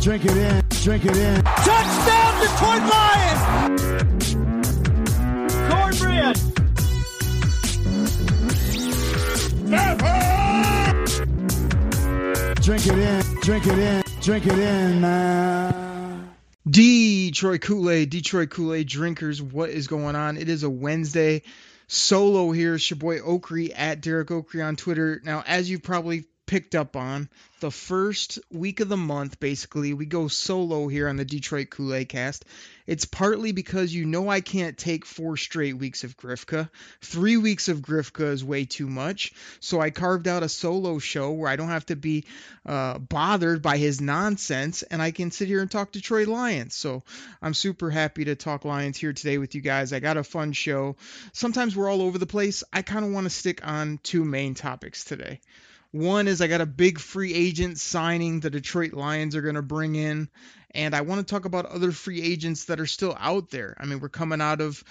Drink it in, drink it in. Touchdown, Detroit Lions. Cornbread. Drink it in, drink it in, drink it in, man. Detroit Kool-Aid, Detroit Kool-Aid drinkers, what is going on? It is a Wednesday. Solo here. It's your boy Okrie at Derek Okrie on Twitter. Now, as you probably picked up on, the first week of the month, basically, we go solo here on the Detroit Kool-Aid cast. It's partly because you know I can't take four straight weeks of Grifka. Three weeks of Grifka is way too much. So I carved out a solo show where I don't have to be uh, bothered by his nonsense and I can sit here and talk Detroit Lions. So I'm super happy to talk Lions here today with you guys. I got a fun show. Sometimes we're all over the place. I kind of want to stick on two main topics today. One is I got a big free agent signing the Detroit Lions are going to bring in. And I want to talk about other free agents that are still out there. I mean, we're coming out of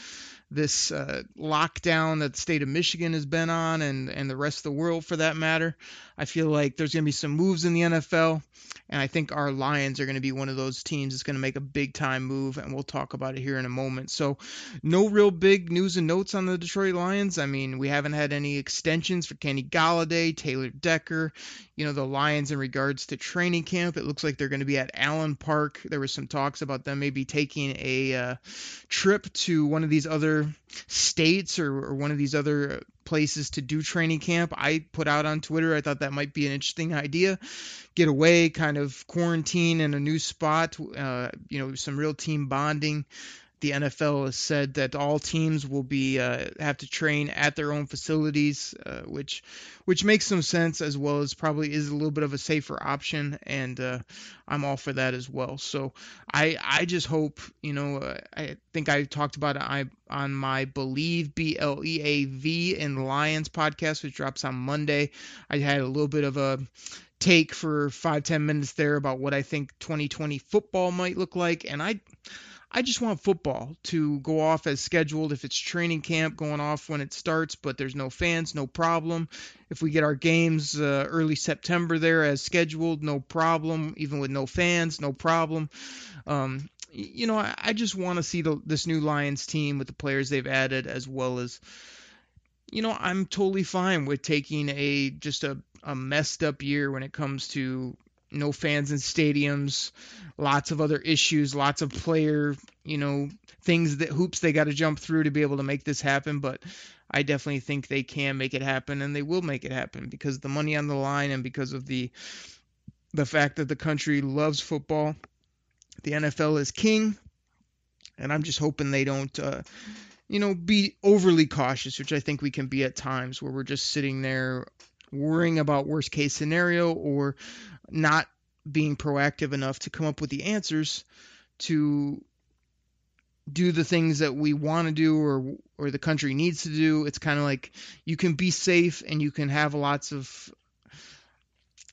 this uh, lockdown that the state of Michigan has been on and, and the rest of the world for that matter. I feel like there's going to be some moves in the NFL. And I think our Lions are going to be one of those teams that's going to make a big time move. And we'll talk about it here in a moment. So, no real big news and notes on the Detroit Lions. I mean, we haven't had any extensions for Kenny Golladay, Taylor Decker, you know, the Lions in regards to training camp. It looks like they're going to be at Allen Park. There was some talks about them maybe taking a uh, trip to one of these other states or, or one of these other places to do training camp. I put out on Twitter, I thought that might be an interesting idea. Get away, kind of quarantine in a new spot, uh, you know, some real team bonding. The NFL has said that all teams will be uh, have to train at their own facilities, uh, which which makes some sense as well as probably is a little bit of a safer option, and uh, I'm all for that as well. So I I just hope you know uh, I think I talked about it I, on my Bleav B L E A V in Lions podcast, which drops on Monday. I had a little bit of a take for five ten minutes there about what I think 2020 football might look like, and I. I just want football to go off as scheduled. If it's training camp going off when it starts, but there's no fans, no problem. If we get our games uh, early September there as scheduled, no problem. Even with no fans, no problem. Um, you know, I, I just want to see the, this new Lions team with the players they've added, as well as, you know, I'm totally fine with taking a just a, a messed up year when it comes to no fans in stadiums, lots of other issues, lots of player, you know, things that hoops they got to jump through to be able to make this happen. But I definitely think they can make it happen, and they will make it happen because the money on the line and because of the the fact that the country loves football. The NFL is king, and I'm just hoping they don't. Uh, you know, be overly cautious, which I think we can be at times where we're just sitting there worrying about worst case scenario or not being proactive enough to come up with the answers to do the things that we want to do or or the country needs to do. It's kind of like you can be safe and you can have lots of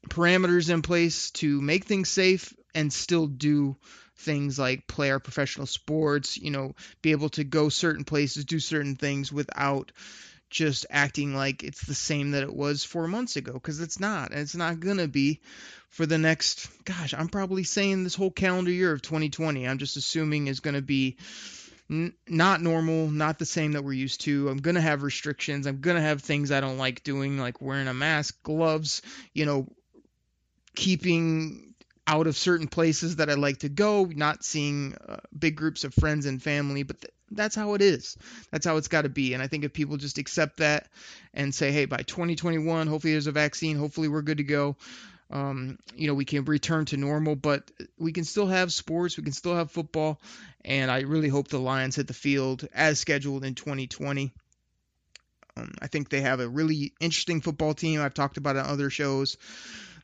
parameters in place to make things safe and still do things like play our professional sports you know be able to go certain places do certain things without just acting like it's the same that it was four months ago because it's not and it's not gonna be for the next gosh i'm probably saying this whole calendar year of 2020 i'm just assuming is gonna be n- not normal not the same that we're used to. I'm gonna have restrictions. I'm gonna have things i don't like doing like wearing a mask gloves you know keeping out of certain places that I like to go, not seeing uh, big groups of friends and family, but th- that's how it is. That's how it's got to be. And I think if people just accept that and say, hey, by 2021, hopefully there's a vaccine, hopefully we're good to go. Um, you know, we can return to normal, but we can still have sports, we can still have football, and I really hope the Lions hit the field as scheduled in 2020. Um, I think they have a really interesting football team. I've talked about it on other shows.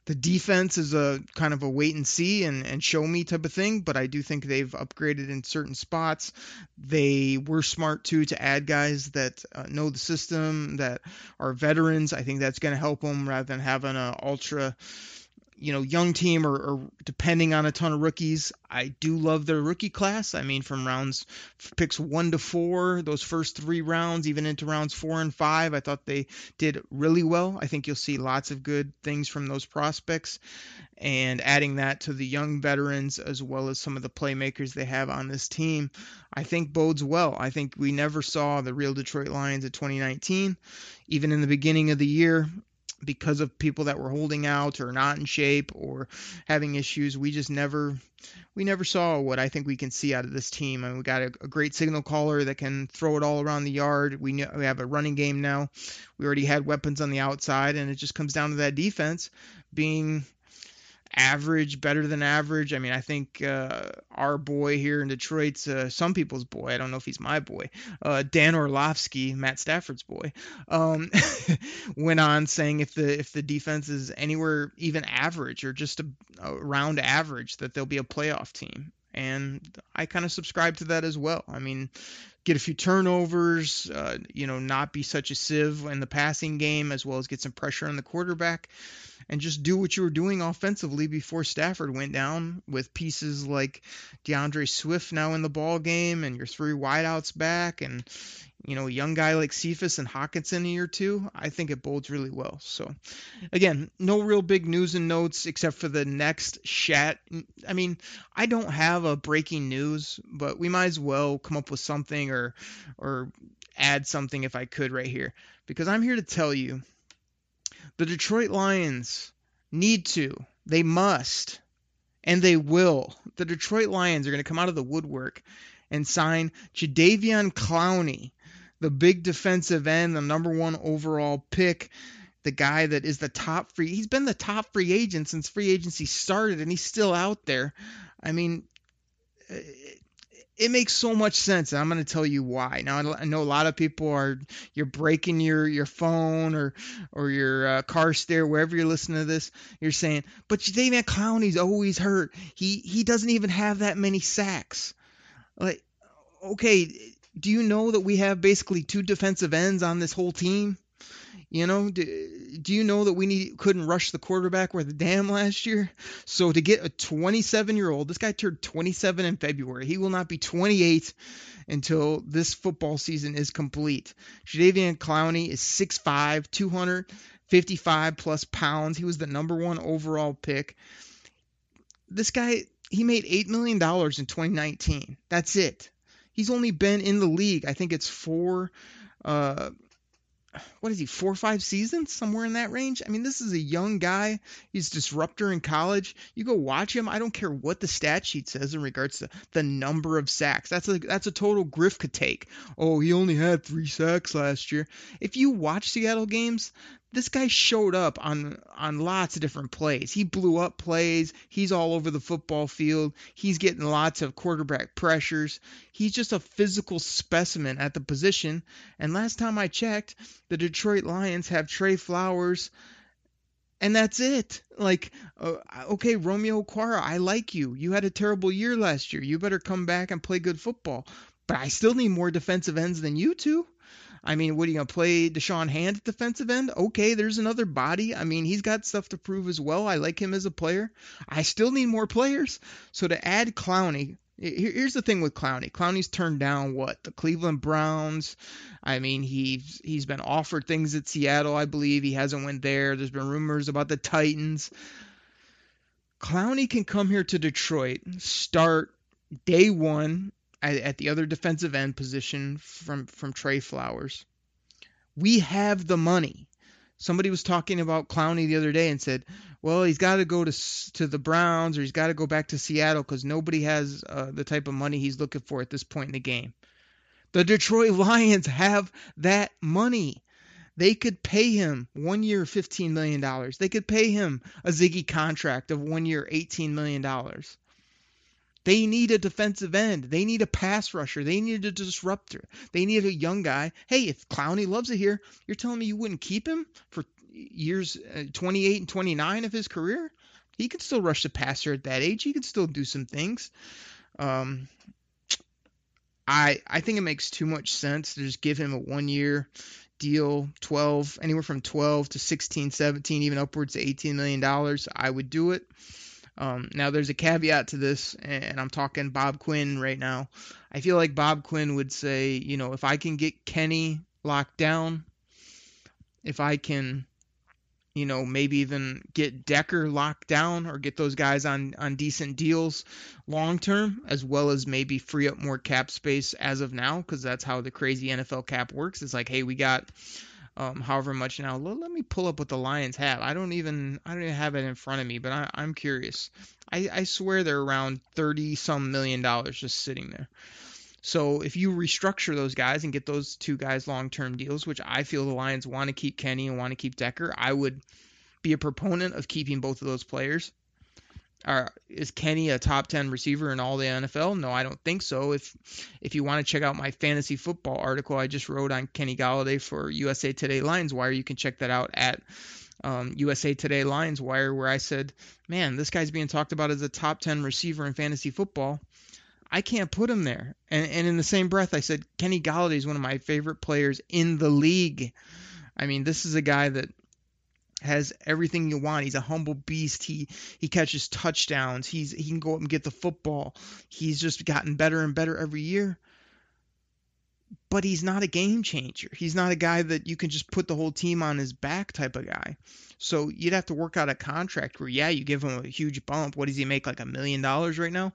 The defense is a kind of a wait and see and, and show me type of thing, but I do think they've upgraded in certain spots. They were smart too to add guys that uh, know the system, that are veterans. I think that's going to help them rather than having an ultra you know young team or, or, depending on a ton of rookies. I do love their rookie class. I mean, from rounds picks one to four, those first three rounds, even into rounds four and five, I thought they did really well. I think you'll see lots of good things from those prospects, and adding that to the young veterans as well as some of the playmakers they have on this team, I think bodes well. I think we never saw the real Detroit Lions of 2019, even in the beginning of the year because of people that were holding out or not in shape or having issues. We just never we never saw what I think we can see out of this team. I mean, we got a, a great signal caller that can throw it all around the yard. We, know, we have a running game now. We already had weapons on the outside, and it just comes down to that defense being average, better than average. I mean, I think uh, our boy here in Detroit's uh, some people's boy. I don't know if he's my boy. Uh, Dan Orlovsky, Matt Stafford's boy, um, went on saying if the if the defense is anywhere even average or just a, around average, that they'll be a playoff team. And I kind of subscribe to that as well. I mean, get a few turnovers, uh, you know, not be such a sieve in the passing game, as well as get some pressure on the quarterback and just do what you were doing offensively before Stafford went down with pieces like DeAndre Swift now in the ball game and your three wideouts back and you know a young guy like Cephus and Hockenson in year two. I think it bodes really well. So again, no real big news and notes except for the next chat. I mean, I don't have a breaking news, but we might as well come up with something or or add something if I could right here because I'm here to tell you the Detroit Lions need to, they must, and they will. The Detroit Lions are going to come out of the woodwork and sign Jadeveon Clowney, the big defensive end, the number one overall pick, the guy that is the top free. He's been the top free agent since free agency started, and he's still out there. I mean, it makes so much sense and i'm going to tell you why. Now i know a lot of people are you're breaking your your phone or or your uh, car stereo wherever you're listening to this you're saying but Jadeveon Clowney's always hurt. He he doesn't even have that many sacks. Like okay do you know that we have basically two defensive ends on this whole team you know, do, do you know that we need, couldn't rush the quarterback worth a damn last year? So to get a 27 year old, this guy turned 27 in February. He will not be 28 until this football season is complete. Jadeveon Clowney is 6'5", 255 plus pounds. He was the number one overall pick. This guy, he made $8 million in 2019. That's it. He's only been in the league, I think it's four uh, what is he four or five seasons? Somewhere in that range? I mean this is a young guy. He's disruptor in college. You go watch him. I don't care what the stat sheet says in regards to the number of sacks. That's a that's a total Grifka take. Oh he only had three sacks last year. If you watch seattle games this guy showed up on on lots of different plays. He blew up plays. He's all over the football field. He's getting lots of quarterback pressures. He's just a physical specimen at the position. And last time I checked, the Detroit Lions have Trey Flowers and that's it. Like, uh, okay, Romeo Okwara, I like you. You had a terrible year last year. You better come back and play good football. But I still need more defensive ends than you two. I mean, what are you going to play Da'Shawn Hand at defensive end? Okay, there's another body. I mean, he's got stuff to prove as well. I like him as a player. I still need more players. So to add Clowney, here's the thing with Clowney. Clowney's turned down what the Cleveland Browns. I mean, he's he's been offered things at Seattle, I believe. He hasn't went there. There's been rumors about the Titans. Clowney can come here to Detroit, start day one at, at the other defensive end position from from Trey Flowers. We have the money. Somebody was talking about Clowney the other day and said, "Well, he's got to go to to the Browns or he's got to go back to Seattle because nobody has uh, the type of money he's looking for at this point in the game." The Detroit Lions have that money. They could pay him one year $15 million. They could pay him a Ziggy contract of one year $18 million They need a defensive end. They need a pass rusher. They need a disruptor. They need a young guy. Hey, if Clowney loves it here, you're telling me you wouldn't keep him for years uh, 28 and 29 of his career? He could still rush the passer at that age. He could still do some things. Um, I I think it makes too much sense to just give him a one year deal, 12, anywhere from 12 to 16, 17, even upwards to 18 million dollars. I would do it. Um, now there's a caveat to this, and I'm talking Bob Quinn right now. I feel like Bob Quinn would say, you know, if I can get Kenny locked down, if I can you know, maybe even get Decker locked down or get those guys on on decent deals long term, as well as maybe free up more cap space as of now, because that's how the crazy NFL cap works. It's like, hey, we got um, however much now. Let, let, me pull up what the Lions have. I don't even I don't even have it in front of me, but I, am curious. I, I swear they're around thirty some million dollars just sitting there. So if you restructure those guys and get those two guys long-term deals, which I feel the Lions want to keep Kenny and want to keep Decker, I would be a proponent of keeping both of those players. Are, is Kenny a top 10 receiver in all the NFL? No, I don't think so. If if you want to check out my fantasy football article I just wrote on Kenny Golladay for USA Today Lions Wire, you can check that out at um, USA Today Lions Wire, where I said, man, this guy's being talked about as a top 10 receiver in fantasy football. I can't put him there. And, and in the same breath, I said Kenny Golladay is one of my favorite players in the league. I mean, this is a guy that has everything you want. He's a humble beast. He he catches touchdowns. He's he can go up and get the football. He's just gotten better and better every year. But he's not a game changer. He's not a guy that you can just put the whole team on his back type of guy. So you'd have to work out a contract where, yeah, you give him a huge bump. What does he make, like a million dollars right now?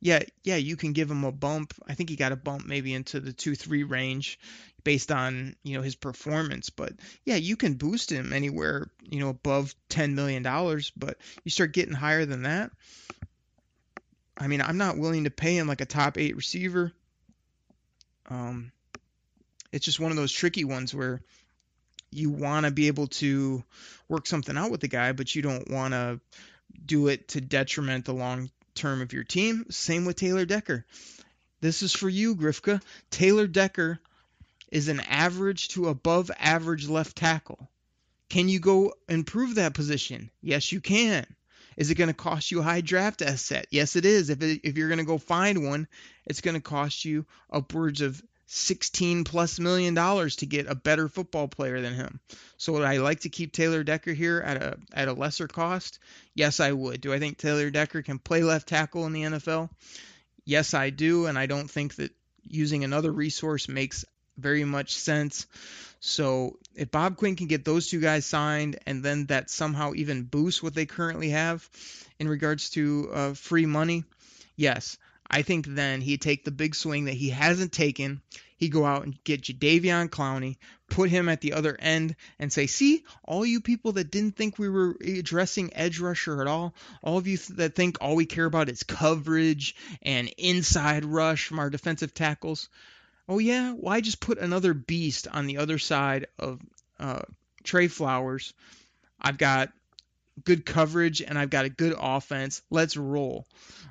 Yeah, yeah, you can give him a bump. I think he got a bump maybe into the two, three range based on you know his performance. But yeah, you can boost him anywhere you know above ten million dollars. But you start getting higher than that. I mean, I'm not willing to pay him like a top eight receiver. Um, it's just one of those tricky ones where you want to be able to work something out with the guy, but you don't want to do it to detriment the long term of your team. Same with Taylor Decker. This is for you, Grifka. Taylor Decker is an average to above average left tackle. Can you go improve that position? Yes, you can. Is it going to cost you a high draft asset? Yes, it is. If, it, if you're going to go find one, it's going to cost you upwards of 16 plus million dollars to get a better football player than him. So would I like to keep Taylor Decker here at a at a lesser cost? Yes, I would. Do I think Taylor Decker can play left tackle in the NFL? Yes, I do, and I don't think that using another resource makes very much sense. So if Bob Quinn can get those two guys signed and then that somehow even boosts what they currently have in regards to uh, free money, yes, I think then he'd take the big swing that he hasn't taken. He'd go out and get Jadeveon Clowney, put him at the other end, and say, "See, all you people that didn't think we were addressing edge rusher at all, all of you that think all we care about is coverage and inside rush from our defensive tackles. Oh yeah, why just put another beast on the other side of uh, Trey Flowers? I've got good coverage and I've got a good offense. Let's roll.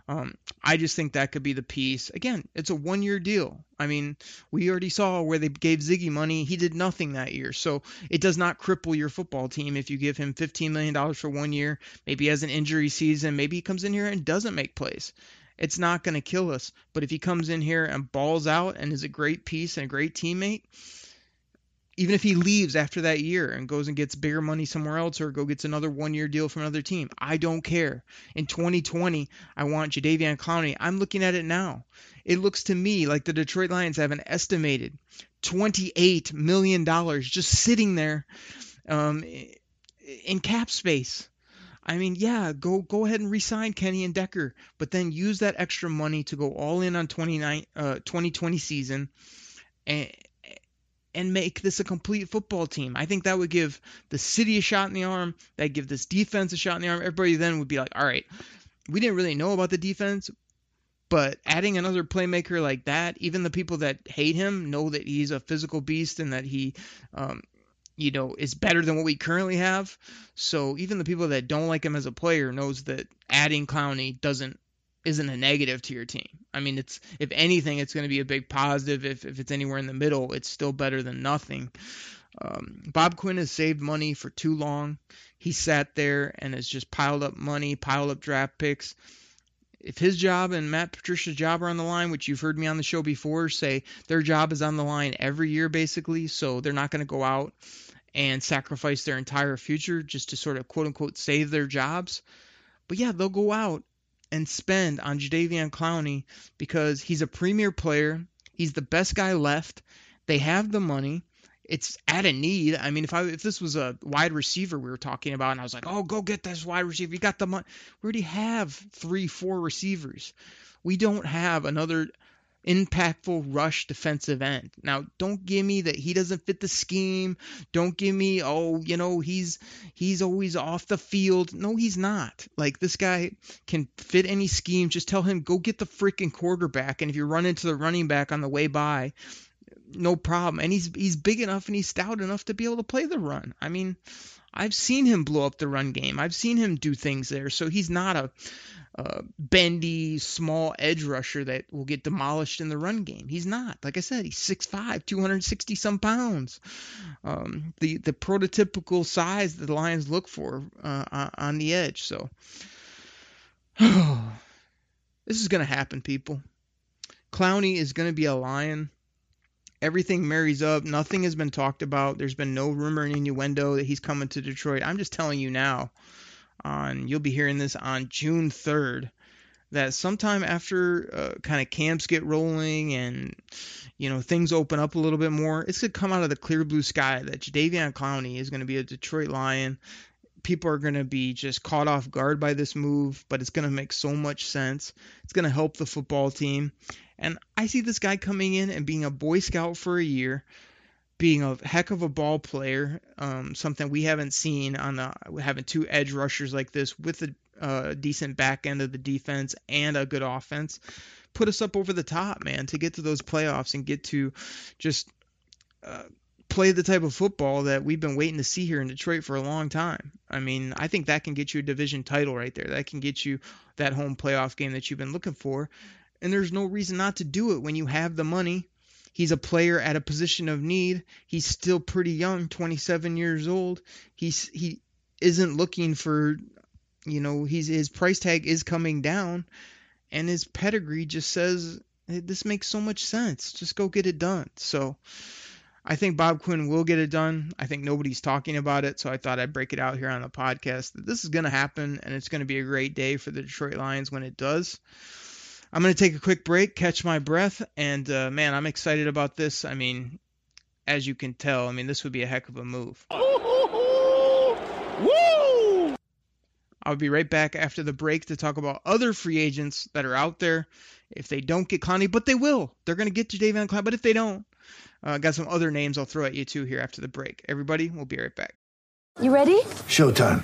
Um, I just think that could be the piece. Again, it's a one year deal. I mean, we already saw where they gave Ziggy money. He did nothing that year. So it does not cripple your football team if you give him $15 million for one year. Maybe he has an injury season. Maybe he comes in here and doesn't make plays. It's not going to kill us. But if he comes in here and balls out and is a great piece and a great teammate, even if he leaves after that year and goes and gets bigger money somewhere else or go gets another one year deal from another team, I don't care. In 2020, I want Jadeveon Clowney. I'm looking at it now. It looks to me like the Detroit Lions have an estimated $28 million just sitting there um, in cap space. I mean, yeah, go go ahead and resign Kenny and Decker, but then use that extra money to go all in on 29, uh, 2020 season and and make this a complete football team. I think that would give the city a shot in the arm. That give this defense a shot in the arm. Everybody then would be like, all right, we didn't really know about the defense, but adding another playmaker like that, even the people that hate him know that he's a physical beast and that he, um, you know, is better than what we currently have. So even the people that don't like him as a player knows that adding Clowney doesn't isn't a negative to your team. I mean, it's if anything, it's going to be a big positive. If if it's anywhere in the middle, it's still better than nothing. Um, Bob Quinn has saved money for too long. He sat there and has just piled up money, piled up draft picks. If his job and Matt Patricia's job are on the line, which you've heard me on the show before say their job is on the line every year basically, so they're not going to go out and sacrifice their entire future just to sort of quote unquote save their jobs. But yeah, they'll go out and spend on Jadeveon Clowney because he's a premier player. He's the best guy left. They have the money it's at a need. I mean, if I if this was a wide receiver we were talking about, and I was like, oh, go get this wide receiver. You got the money. We already have three, four receivers. We don't have another impactful rush defensive end. Now, don't give me that he doesn't fit the scheme. Don't give me, oh, you know, he's he's always off the field. No, he's not. Like this guy can fit any scheme. Just tell him go get the freaking quarterback. And if you run into the running back on the way by, no problem. And he's he's big enough and he's stout enough to be able to play the run. I mean, I've seen him blow up the run game. I've seen him do things there. So he's not a, a bendy, small edge rusher that will get demolished in the run game. He's not. Like I said, he's 6'5", 260 some pounds. Um, the the prototypical size that the Lions look for uh, on the edge. So this is gonna happen, people. Clowney is gonna be a Lion everything marries up. Nothing has been talked about. There's been no rumor and innuendo that he's coming to Detroit. I'm just telling you now. On you'll be hearing this on June 3rd. That sometime after uh, kind of camps get rolling and you know things open up a little bit more, it's gonna come out of the clear blue sky that Jadeveon Clowney is to be a Detroit Lion. People are going to be just caught off guard by this move, but it's going to make so much sense. It's going to help the football team. And I see this guy coming in and being a Boy Scout for a year, being a heck of a ball player, um, something we haven't seen on the having two edge rushers like this with a uh, decent back end of the defense and a good offense. Put us up over the top, man, to get to those playoffs and get to just uh, play the type of football that we've been waiting to see here in Detroit for a long time. I mean, I think that can get you a division title right there. That can get you that home playoff game that you've been looking for and there's no reason not to do it when you have the money. He's a player at a position of need. He's still pretty young, 27 years old. He's he isn't looking for, you know, he's his price tag is coming down, and his pedigree just says this makes so much sense. Just go get it done. So. I think Bob Quinn will get it done. I think nobody's talking about it, so I thought I'd break it out here on the podcast that this is going to happen, and it's going to be a great day for the Detroit Lions when it does. I'm going to take a quick break, catch my breath, and uh, man, I'm excited about this. I mean, as you can tell, I mean, this would be a heck of a move. Woo! I'll be right back after the break to talk about other free agents that are out there. If they don't get Clowney, but they will, they're going to get to Jadeveon Clowney. But if they don't, uh, got some other names I'll throw at you too here after the break. Everybody, we'll be right back. You ready? Showtime.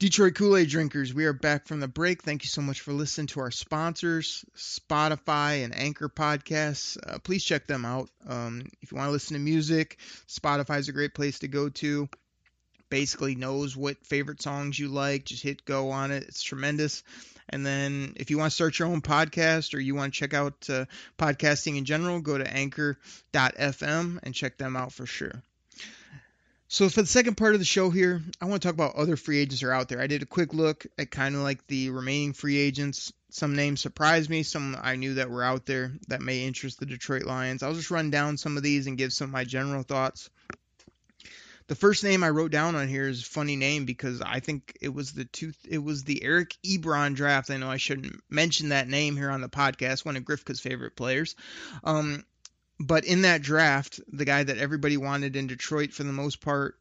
Detroit Kool Aid drinkers, we are back from the break. Thank you so much for listening to our sponsors, Spotify and Anchor podcasts. Uh, please check them out. Um, if you want to listen to music, Spotify is a great place to go to. Basically, knows what favorite songs you like. Just hit go on it. It's tremendous. And then if you want to start your own podcast or you want to check out uh, podcasting in general, go to anchor.fm and check them out for sure. So for the second part of the show here, I want to talk about other free agents are out there. I did a quick look at kind of like the remaining free agents some names surprised me, some I knew that were out there that may interest the Detroit Lions. I'll just run down some of these and give some of my general thoughts. The first name I wrote down on here is a funny name because I think it was the two it was the Eric Ebron draft. I know I shouldn't mention that name here on the podcast, one of Grifka's favorite players. Um, but in that draft, the guy that everybody wanted in Detroit for the most part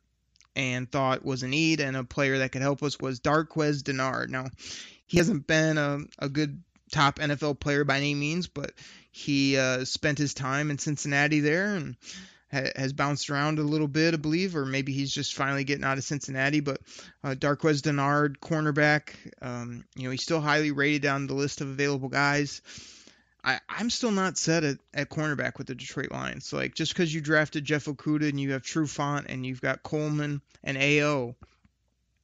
and thought was a need and a player that could help us was Darqueze Dennard. Now, he hasn't been a, a good top NFL player by any means, but he uh, spent his time in Cincinnati there and ha- has bounced around a little bit, I believe, or maybe he's just finally getting out of Cincinnati. But uh, Darqueze Dennard, cornerback, um, you know, he's still highly rated on the list of available guys. I, I'm still not set at, at cornerback with the Detroit Lions. Like just because you drafted Jeff Okudah and you have Trufant and you've got Coleman and AO,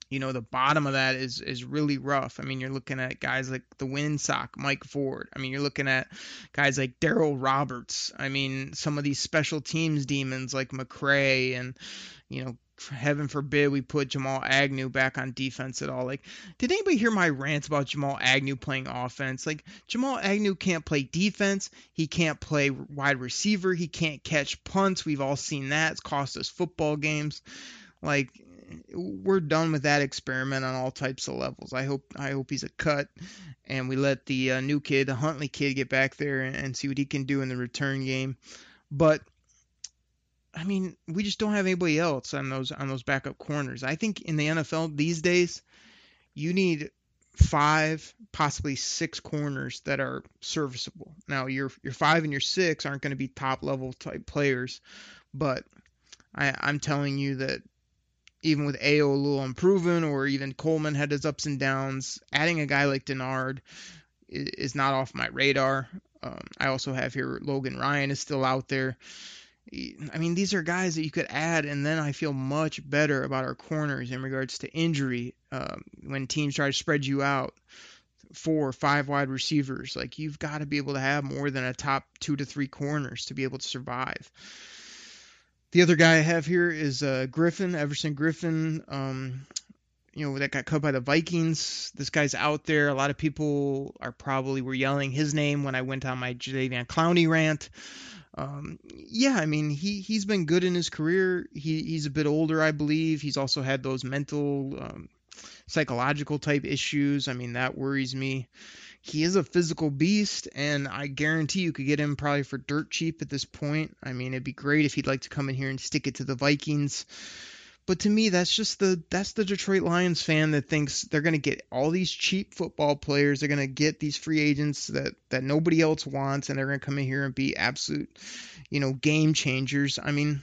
you know the bottom of that is is really rough. I mean, you're looking at guys like the Windsock, Mike Ford. I mean, you're looking at guys like Daryl Roberts. I mean, some of these special teams demons like McRae and you know heaven forbid we put Jamal Agnew back on defense at all. Like, did anybody hear my rants about Jamal Agnew playing offense? Like, Jamal Agnew can't play defense. He can't play wide receiver. He can't catch punts. We've all seen that. It's cost us football games. Like, we're done with that experiment on all types of levels. I hope I hope he's a cut, and we let the uh, new kid, the Huntley kid, get back there and, and see what he can do in the return game. But I mean, we just don't have anybody else on those on those backup corners. I think in the NFL these days, you need five, possibly six corners that are serviceable. Now your your five and your six aren't going to be top level type players, but I, I'm telling you that even with AO a little unproven, or even Coleman had his ups and downs, adding a guy like Dennard is, is not off my radar. Um, I also have here Logan Ryan is still out there. I mean, these are guys that you could add, and then I feel much better about our corners in regards to injury. Um, when teams try to spread you out, four or five wide receivers, like you've got to be able to have more than a top two to three corners to be able to survive. The other guy I have here is uh, Griffen, Everson Griffen. Um, you know that got cut by the Vikings. This guy's out there. A lot of people are probably were yelling his name when I went on my Jadeveon Clowney rant. Um, yeah, I mean he he's been good in his career. He he's a bit older, I believe. He's also had those mental, um, psychological type issues. I mean that worries me he is a physical beast, and I guarantee you could get him probably for dirt cheap at this point. I mean, it'd be great if he'd like to come in here and stick it to the Vikings. But to me, that's just the that's the Detroit Lions fan that thinks they're going to get all these cheap football players. They're going to get these free agents that that nobody else wants, and they're going to come in here and be absolute, you know, game changers. I mean,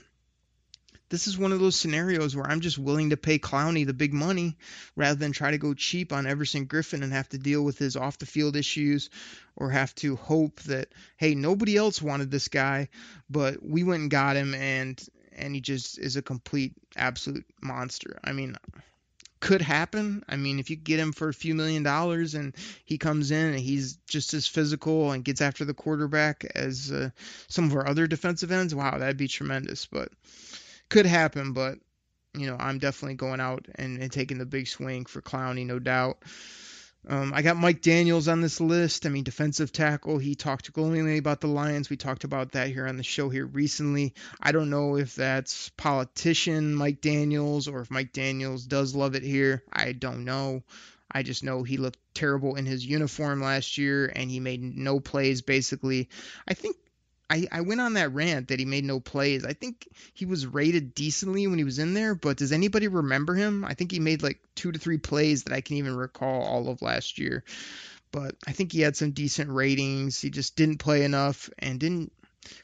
this is one of those scenarios where I'm just willing to pay Clowney the big money rather than try to go cheap on Everson Griffen and have to deal with his off the field issues or have to hope that hey nobody else wanted this guy but we went and got him and and he just is a complete absolute monster. I mean could happen. I mean, if you get him for a few million dollars and he comes in and he's just as physical and gets after the quarterback as uh, some of our other defensive ends, wow, that'd be tremendous. But could happen, but you know, I'm definitely going out and, and taking the big swing for Clowney, no doubt. Um, I got Mike Daniels on this list. I mean, defensive tackle. He talked glowingly about the Lions. We talked about that here on the show here recently. I don't know if that's politician Mike Daniels or if Mike Daniels does love it here. I don't know. I just know he looked terrible in his uniform last year and he made no plays basically. I think I, I went on that rant that he made no plays. I think he was rated decently when he was in there, but does anybody remember him? I think he made like two to three plays that I can even recall all of last year. But I think he had some decent ratings. He just didn't play enough and didn't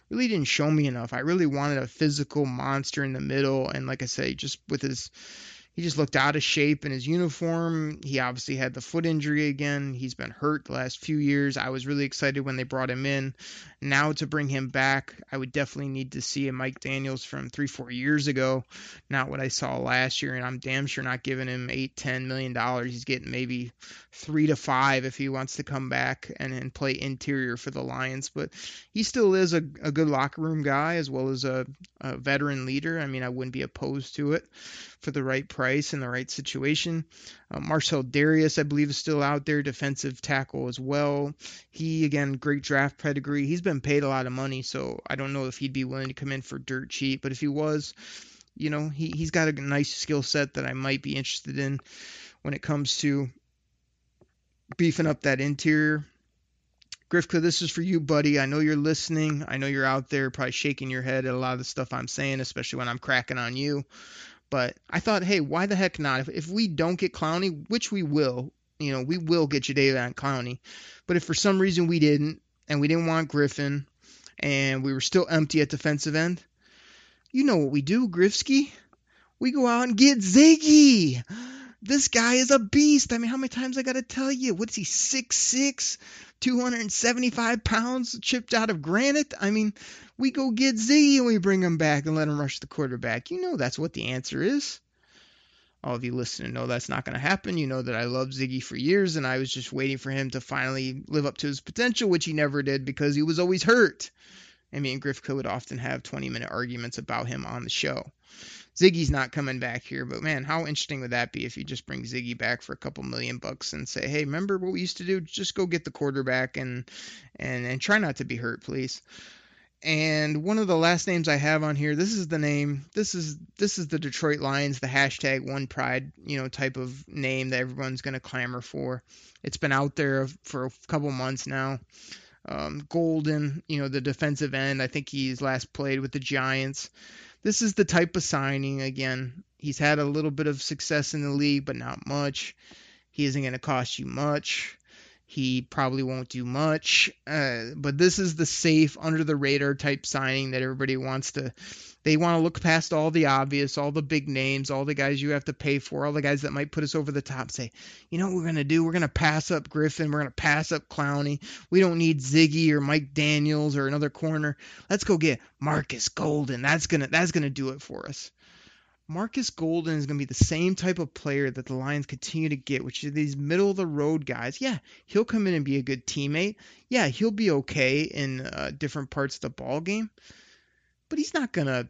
really didn't show me enough. I really wanted a physical monster in the middle, and like I say, just with his he just looked out of shape in his uniform. He obviously had the foot injury again. He's been hurt the last few years. I was really excited when they brought him in. Now to bring him back, I would definitely need to see a Mike Daniels from three, four years ago, not what I saw last year. And I'm damn sure not giving him eight, ten million dollars. He's getting maybe three to five if he wants to come back and, and play interior for the Lions. But he still is a, a good locker room guy as well as a, a veteran leader. I mean, I wouldn't be opposed to it for the right price in the right situation. Uh, Marcell Dareus, I believe, is still out there, defensive tackle as well. He, again, great draft pedigree. He's been paid a lot of money, so I don't know if he'd be willing to come in for dirt cheap. But if he was, you know, he, he's got a nice skill set that I might be interested in when it comes to beefing up that interior. Grifka, this is for you, buddy. I know you're listening. I know you're out there probably shaking your head at a lot of the stuff I'm saying, especially when I'm cracking on you. But I thought, hey, why the heck not? If, if we don't get Clowney, which we will, you know, we will get Jadeveon Clowney. But if for some reason we didn't, and we didn't want Griffen, and we were still empty at defensive end, you know what we do, Grifsky? We go out and get Ziggy. This guy is a beast. I mean, how many times I got to tell you? What's he, 6'6", 275 pounds, chipped out of granite? I mean, we go get Z and we bring him back and let him rush the quarterback. You know that's what the answer is. All of you listening know that's not going to happen. You know that I love Ziggy for years, and I was just waiting for him to finally live up to his potential, which he never did because he was always hurt. And me and Grifka would often have 20 minute arguments about him on the show. Ziggy's not coming back here, but man, how interesting would that be if you just bring Ziggy back for a couple million bucks and say, "Hey, remember what we used to do? Just go get the quarterback and and and try not to be hurt, please." And one of the last names I have on here, this is the name. This is this is the Detroit Lions, the hashtag One Pride, you know, type of name that everyone's going to clamor for. It's been out there for a couple months now. Um, Golden, you know, the defensive end. I think he's last played with the Giants this is the type of signing. Again, he's had a little bit of success in the league, but not much. He isn't going to cost you much. He probably won't do much. Uh, but this is the safe, under the radar type signing that everybody wants to. They want to look past all the obvious, all the big names, all the guys you have to pay for, all the guys that might put us over the top. Say, you know what we're going to do? We're going to pass up Griffen. We're going to pass up Clowney. We don't need Ziggy or Mike Daniels or another corner. Let's go get Marcus Golden. That's gonna that's gonna do it for us. Marcus Golden is going to be the same type of player that the Lions continue to get, which is these middle of the road guys. Yeah, he'll come in and be a good teammate. Yeah, he'll be okay in uh, different parts of the ball game, but he's not gonna.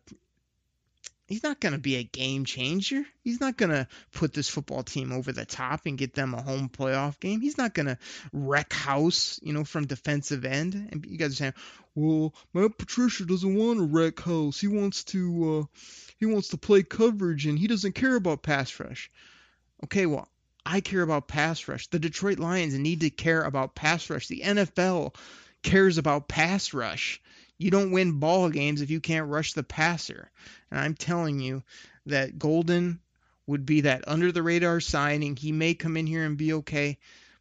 He's not going to be a game changer. He's not going to put this football team over the top and get them a home playoff game. He's not going to wreck house, you know, from defensive end. And you guys are saying, "Well, Matt Patricia doesn't want to wreck house. He wants to uh, he wants to play coverage and he doesn't care about pass rush. Okay, well, I care about pass rush. The Detroit Lions need to care about pass rush. The NFL cares about pass rush. You don't win ball games if you can't rush the passer. And I'm telling you that Golden would be that under the radar signing. He may come in here and be okay,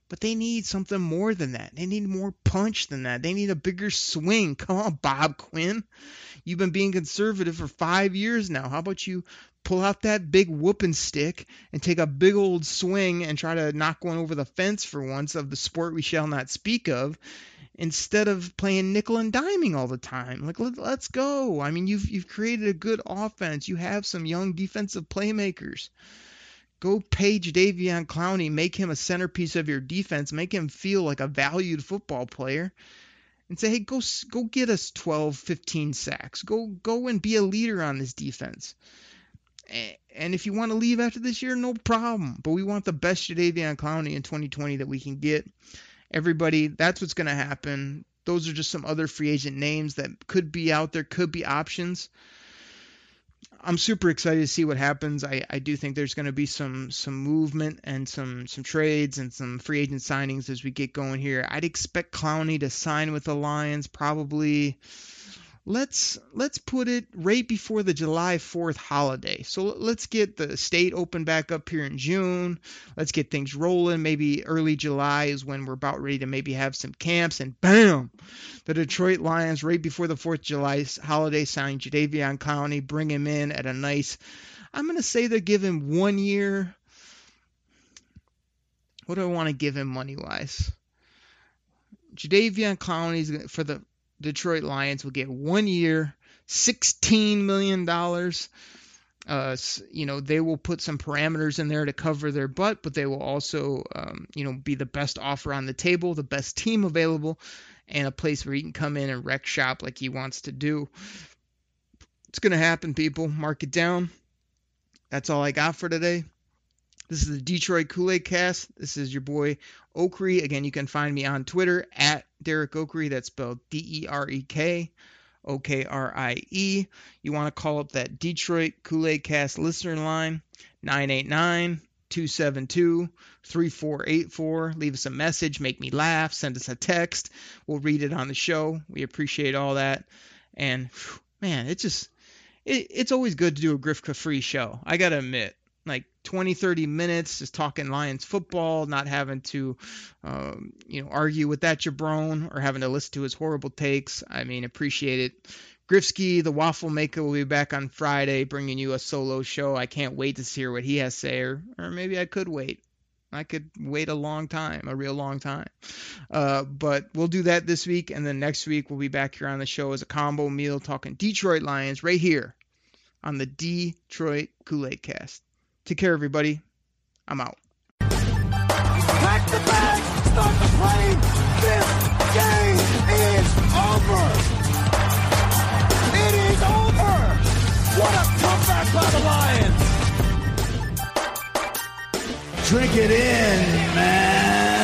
but they need something more than that. They need more punch than that. They need a bigger swing. Come on, Bob Quinn. You've been being conservative for five years now. How about you pull out that big whooping stick and take a big old swing and try to knock one over the fence for once of the sport we shall not speak of instead of playing nickel and diming all the time. Like let, us go. I mean, you've you've created a good offense. You have some young defensive playmakers. Go pay Jadeveon Clowney, make him a centerpiece of your defense, make him feel like a valued football player, and say, hey, go go get us 12, 15 sacks. Go go and be a leader on this defense. And if you want to leave after this year, no problem. But we want the best Jadeveon Clowney in 2020 that we can get. Everybody, that's what's going to happen. Those are just some other free agent names that could be out there, could be options. I'm super excited to see what happens. I, I do think there's going to be some some movement and some some trades and some free agent signings as we get going here. I'd expect Clowney to sign with the Lions probably let's let's put it right before the July 4th holiday. So let's get the state open back up here in June. Let's get things rolling. Maybe early July is when we're about ready to maybe have some camps and bam, the Detroit Lions right before the 4th of July holiday sign Jadeveon Clowney, bring him in at a nice I'm going to say they give him 1 year what do I want to give him money wise? Jadeveon Clowney's for the Detroit Lions will get one year, $16 million. Uh, you know, they will put some parameters in there to cover their butt, but they will also, um, you know, be the best offer on the table, the best team available, and a place where he can come in and wreck shop like he wants to do. It's going to happen, people. Mark it down. that's all I got for today. This is the Detroit Kool Aid Cast. This is your boy Okrie. Again, you can find me on Twitter at Derek Okrie. That's spelled D E R E K O K R I E. You want to call up that Detroit Kool Aid Cast listener line 989 272 3484. Leave us a message, make me laugh, send us a text. We'll read it on the show. We appreciate all that. And man, it just it, it's always good to do a Grifka free show. I got to admit, like 20, 30 minutes just talking Lions football, not having to, um, you know, argue with that jabron or having to listen to his horrible takes. I mean, appreciate it. Grifsky, the waffle maker, will be back on Friday, bringing you a solo show. I can't wait to hear what he has to say, or, or maybe I could wait. I could wait a long time, a real long time. Uh, but we'll do that this week, and then next week we'll be back here on the show as a combo meal talking Detroit Lions right here on the Detroit Kool Aid Cast. Take care, everybody. I'm out. Pack the start the plane. This game is over. It is over. What a comeback by the Lions. Drink it in, man.